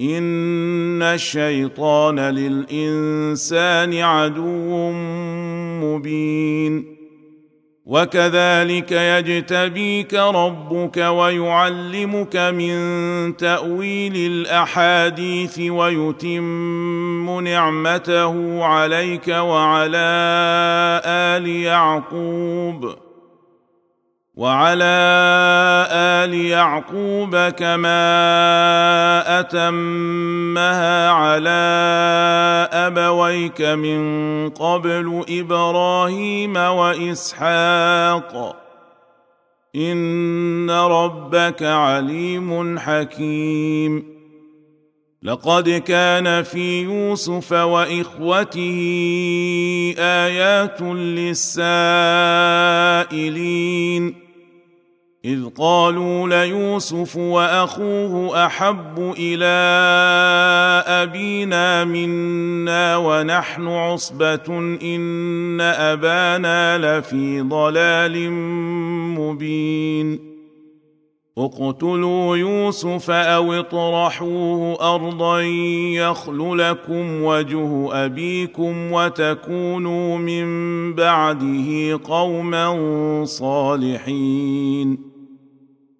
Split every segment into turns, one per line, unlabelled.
ان الشيطان للانسان عدو مبين. وكذلك يجتبيك ربك ويعلمك من تاويل الاحاديث ويتم نعمته عليك وعلى ال يعقوب. وعلى آل يعقوب كما أتمها على أبويك من قبل إبراهيم وإسحاق. إن ربك عليم حكيم. لقد كان في يوسف وإخوته آيات للسائلين. إذ قالوا ليوسف وأخوه أحب إلى أبينا منا ونحن عصبة إن أبانا لفي ضلال مبين. اقتلوا يوسف أو اطرحوه أرضا يخل لكم وجه أبيكم وتكونوا من بعده قوما صالحين.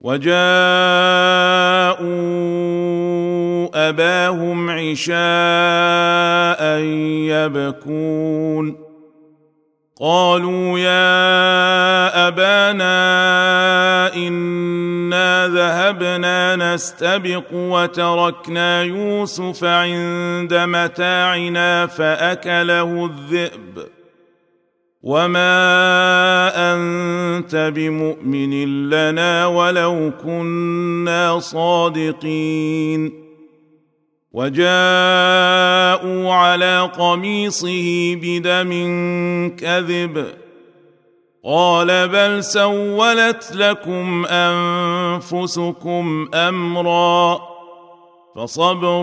وجاءوا أباهم عشاء يبكون. قالوا يا أبانا إنا ذهبنا نستبق وتركنا يوسف عند متاعنا فأكله الذئب. وما انت بمؤمن لنا ولو كنا صادقين وجاءوا على قميصه بدم كذب قال بل سولت لكم انفسكم امرا فصبر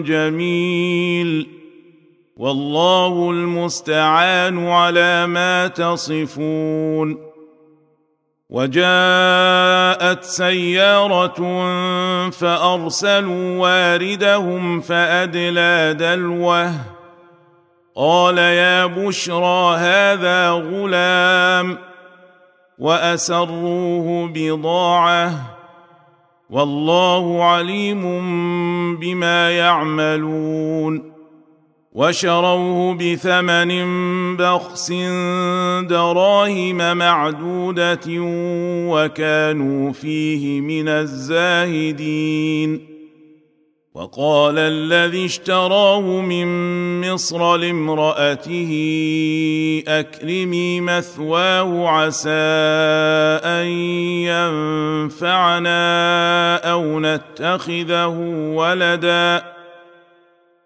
جميل والله المستعان على ما تصفون. وجاءت سيارة فأرسلوا واردهم فأدلى دلوه. قال يا بشرى هذا غلام. وأسروه بضاعة. والله عليم بما يعملون. وشروه بثمن بخس دراهم معدودة وكانوا فيه من الزاهدين. وقال الذي اشتراه من مصر لامرأته أكرمي مثواه عسى أن ينفعنا أو نتخذه ولدا.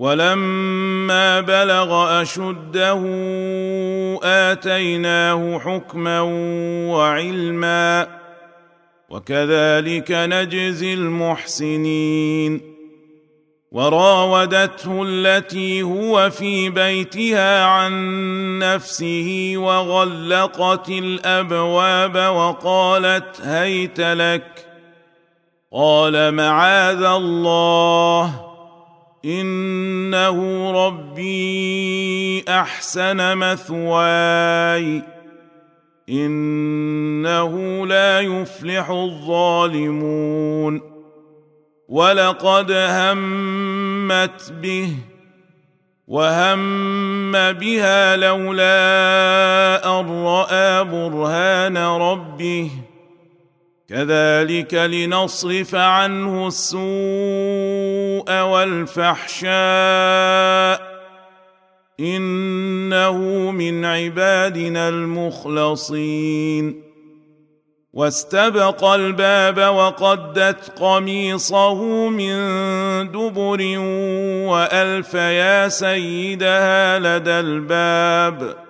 ولما بلغ أشده آتيناه حكما وعلما وكذلك نجزي المحسنين. وراودته التي هو في بيتها عن نفسه وغلقت الأبواب وقالت هيت لك. قال معاذ الله. انه ربي احسن مثواي انه لا يفلح الظالمون ولقد همت به وهم بها لولا ان راى برهان ربه كذلك لنصرف عنه السوء والفحشاء إنه من عبادنا المخلصين. واستبق الباب وقدت قميصه من دبر وألف يا سيدها لدى الباب.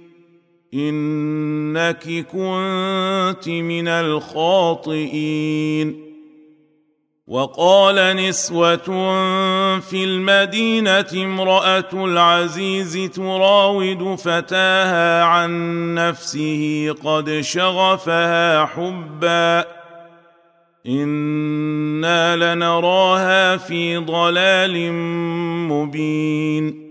إنك كنت من الخاطئين. وقال نسوة في المدينة امرأة العزيز تراود فتاها عن نفسه قد شغفها حبا. إنا لنراها في ضلال مبين.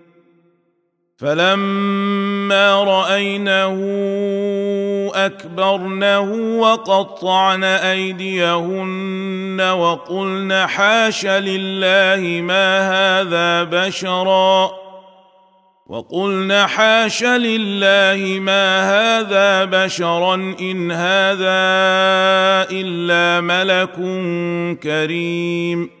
فلما رأينه أكبرنه وقطعن أيديهن وقلن حاش لله ما هذا بشرا. وقلن حاش لله ما هذا بشرا إن هذا إلا ملك كريم.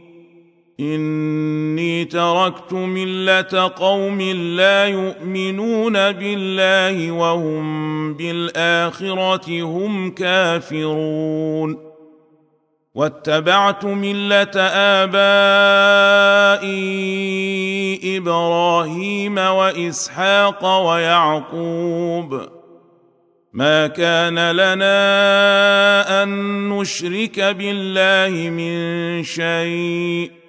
إني تركت ملة قوم لا يؤمنون بالله وهم بالآخرة هم كافرون. واتبعت ملة آبائي إبراهيم وإسحاق ويعقوب. ما كان لنا أن نشرك بالله من شيء.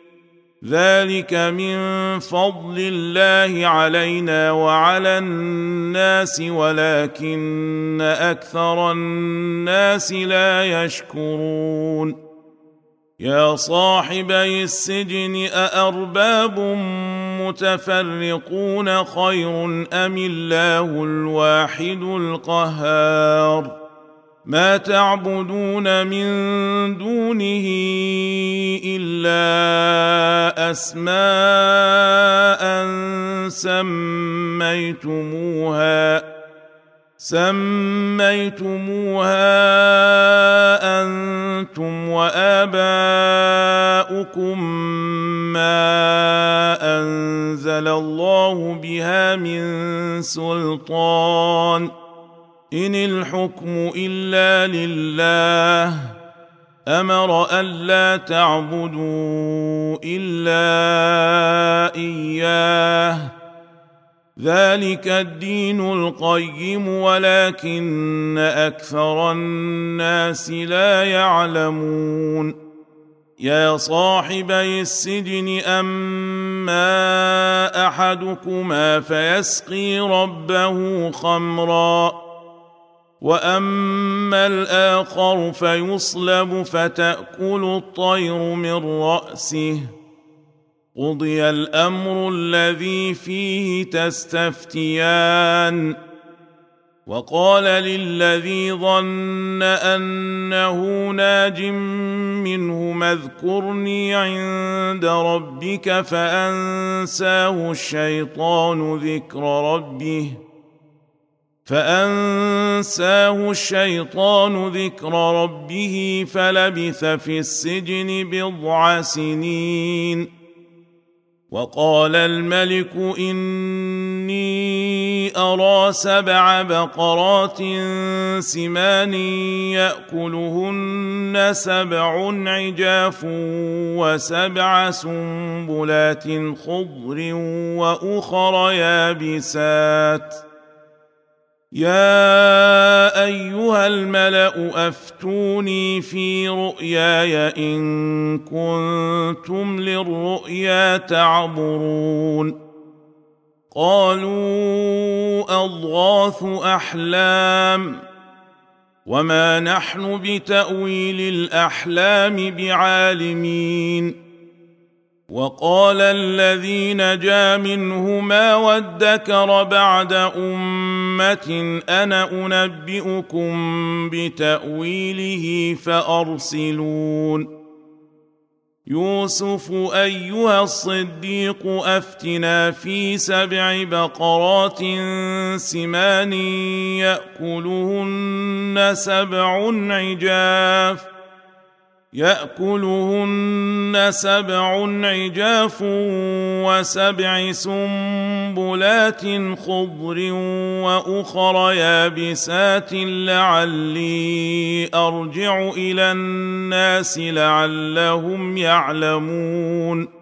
ذلك من فضل الله علينا وعلى الناس ولكن أكثر الناس لا يشكرون يا صاحبي السجن اارباب متفرقون خير ام الله الواحد القهار ما تعبدون من دونه إلا أسماء سميتموها سميتموها أنتم وآباؤكم ما أنزل الله بها من سلطان. إن الحكم إلا لله أمر الا تعبدوا إلا إياه. ذلك الدين القيم ولكن أكثر الناس لا يعلمون. يا صاحبي السجن أما أحدكما فيسقي ربه خمرا. واما الآخر فيصلب فتاكل الطير من راسه قضي الامر الذي فيه تستفتيان وقال للذي ظن انه ناج منه اذكرني عند ربك فانساه الشيطان ذكر ربه فأنساه الشيطان ذكر ربه فلبث في السجن بضع سنين. وقال الملك إني أرى سبع بقرات سمان يأكلهن سبع عجاف وسبع سنبلات خضر وأخر يابسات. يا ايها الملا افتوني في رؤياي ان كنتم للرؤيا تعبرون قالوا اضغاث احلام وما نحن بتاويل الاحلام بعالمين وقال الذي نجا منهما وادكر بعد امه أنا انبئكم بتاويله فارسلون يوسف ايها الصديق افتنا في سبع بقرات سمان ياكلهن سبع عجاف يأكلهن سبع عجاف وسبع سنبلات خضر وأخر يابسات لعلي أرجع إلى الناس لعلهم يعلمون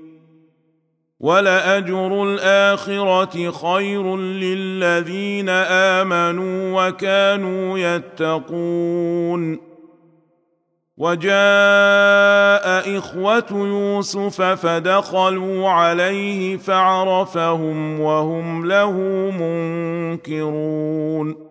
ولأجر الآخرة خير للذين آمنوا وكانوا يتقون. وجاء إخوة يوسف فدخلوا عليه فعرفهم وهم له منكرون.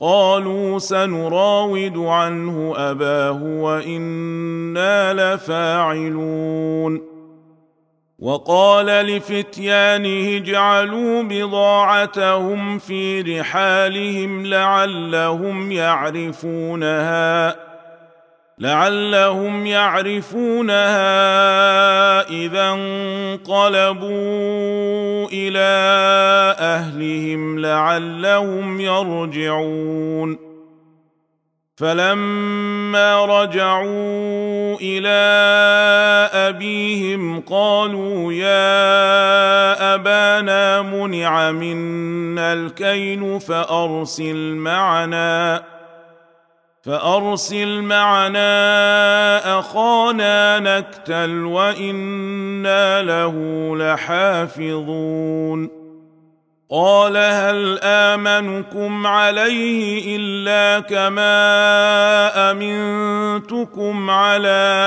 قالوا سنراود عنه أباه وإنا لفاعلون. وقال لفتيانه اجعلوا بضاعتهم في رحالهم لعلهم يعرفونها. لعلهم يعرفونها اذا انقلبوا إلى اهلهم لعلهم يرجعون فلما رجعوا إلى ابيهم قالوا يا ابانا منع منا الكيل فارسل معنا فأرسل معنا أخانا نكتل وإنا له لحافظون. قال هل آمنكم عليه إلا كما أمنتكم على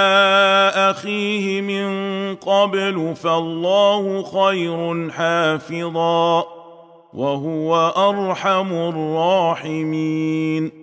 أخيه من قبل فالله خير حافظا وهو أرحم الراحمين.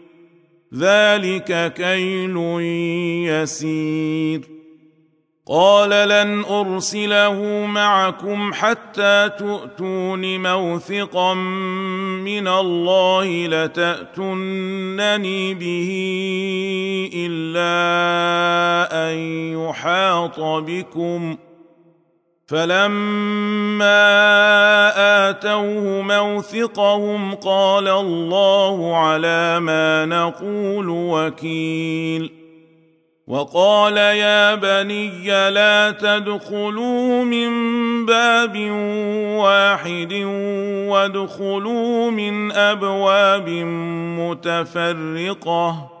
ذلك كيل يسير قال لن ارسله معكم حتى تؤتون موثقا من الله لتاتونني به الا ان يحاط بكم ۖ فلما اتوه موثقهم قال الله على ما نقول وكيل وقال يا بني لا تدخلوا من باب واحد وادخلوا من ابواب متفرقه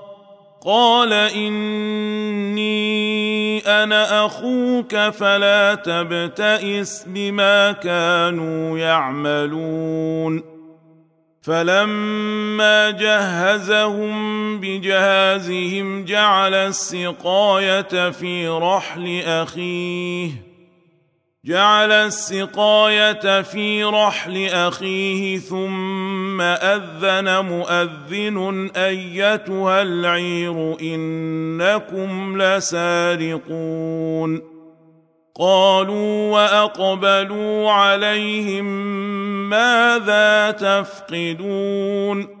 قال إني أنا أخوك فلا تبتئس بما كانوا يعملون. فلما جهزهم بجهازهم جعل السقاية في رحل أخيه. جعل السقاية في رحل أخيه ثم أذن مؤذن أيتها العير إنكم لسارقون. قالوا وأقبلوا عليهم ماذا تفقدون؟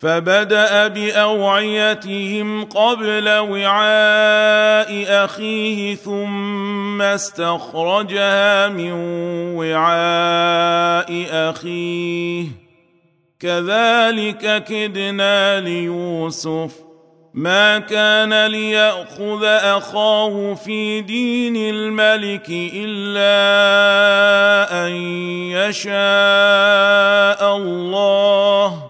فبدأ بأوعيتهم قبل وعاء أخيه ثم استخرجها من وعاء أخيه. كذلك كدنا ليوسف. ما كان ليأخذ أخاه في دين الملك إلا أن يشاء الله.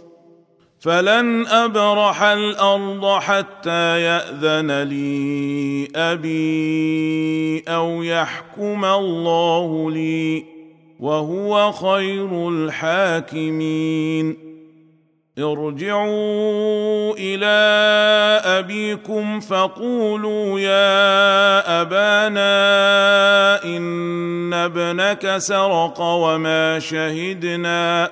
فلن ابرح الأرض حتى ياذن لي ابي أو يحكم الله لي وهو خير الحاكمين ارجعوا إلى ابيكم فقولوا يا ابانا ان ابنك سرق وما شهدنا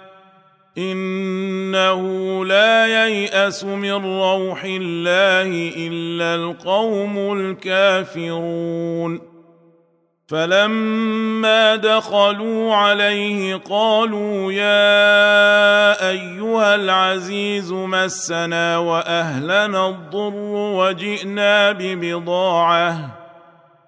إنه لا ييأس من روح الله إلا القوم الكافرون. فلما دخلوا عليه قالوا يا أيها العزيز مسنا وأهلنا الضر وجئنا ببضاعة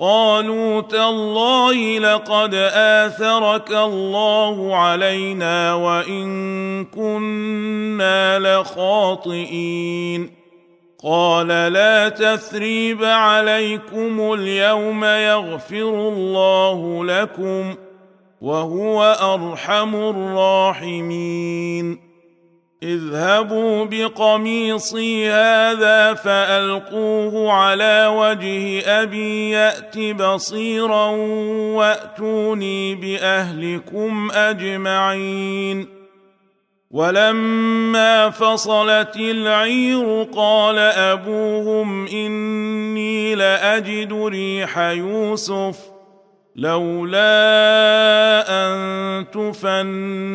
قالوا تالله لقد آثرك الله علينا وإن كنا لخاطئين. قال لا تثريب عليكم اليوم يغفر الله لكم وهو أرحم الراحمين. اذهبوا بقميصي هذا فألقوه على وجه أبي يأت بصيرا وأتوني بأهلكم أجمعين. ولما فصلت العير قال أبوهم إني لأجد ريح يوسف لولا أن تفندون.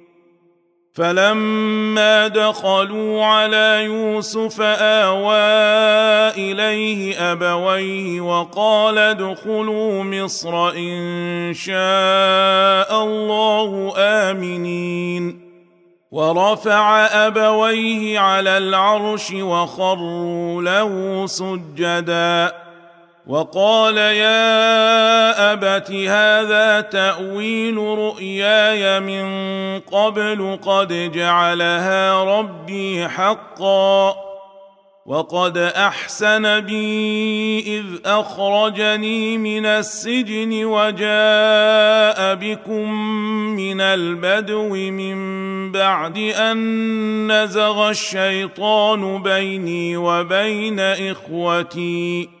فلما دخلوا على يوسف آوى إليه أبويه وقال ادخلوا مصر إن شاء الله آمنين. ورفع أبويه على العرش وخروا له سجدا. وقال يا أبت هذا تأويل رؤياي من قبل قد جعلها ربي حقا وقد أحسن بي إذ أخرجني من السجن وجاء بكم من البدو من بعد أن نزغ الشيطان بيني وبين إخوتي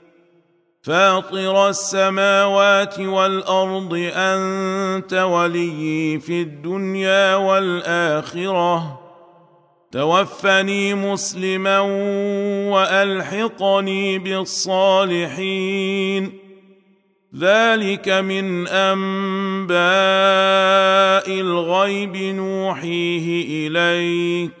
فاطر السماوات والأرض أنت وليي في الدنيا والآخرة. توفني مسلما وألحقني بالصالحين. ذلك من أنباء الغيب نوحيه إليك.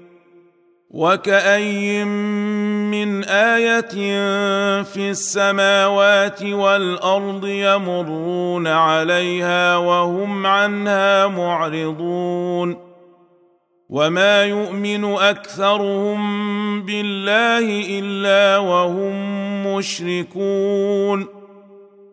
وكاين من إيه في السماوات والارض يمرون عليها وهم عنها معرضون وما يؤمن اكثرهم بالله الا وهم مشركون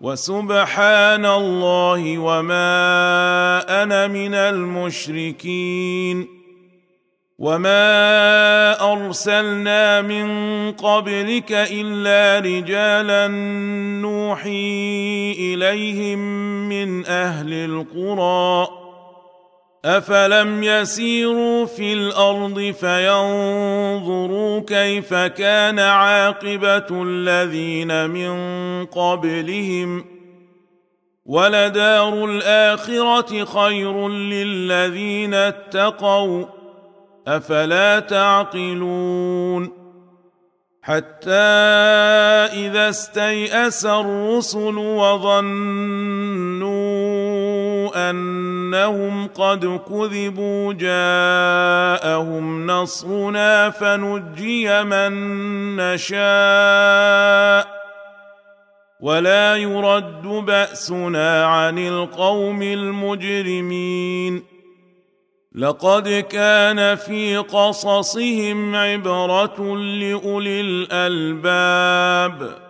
وسبحان الله وما أنا من المشركين وما أرسلنا من قبلك إلا رجالا نوحي إليهم من أهل القرى افلم يسيروا في الأرض فينظروا كيف كان عاقبه الذين من قبلهم ولدار الاخره خير للذين اتقوا افلا تعقلون حتى اذا استيأس الرسل وظنوا أنهم قد كذبوا جاءهم نصرنا فنجي من نشاء ولا يرد بأسنا عن القوم المجرمين. لقد كان في قصصهم عبرة لأولي الألباب.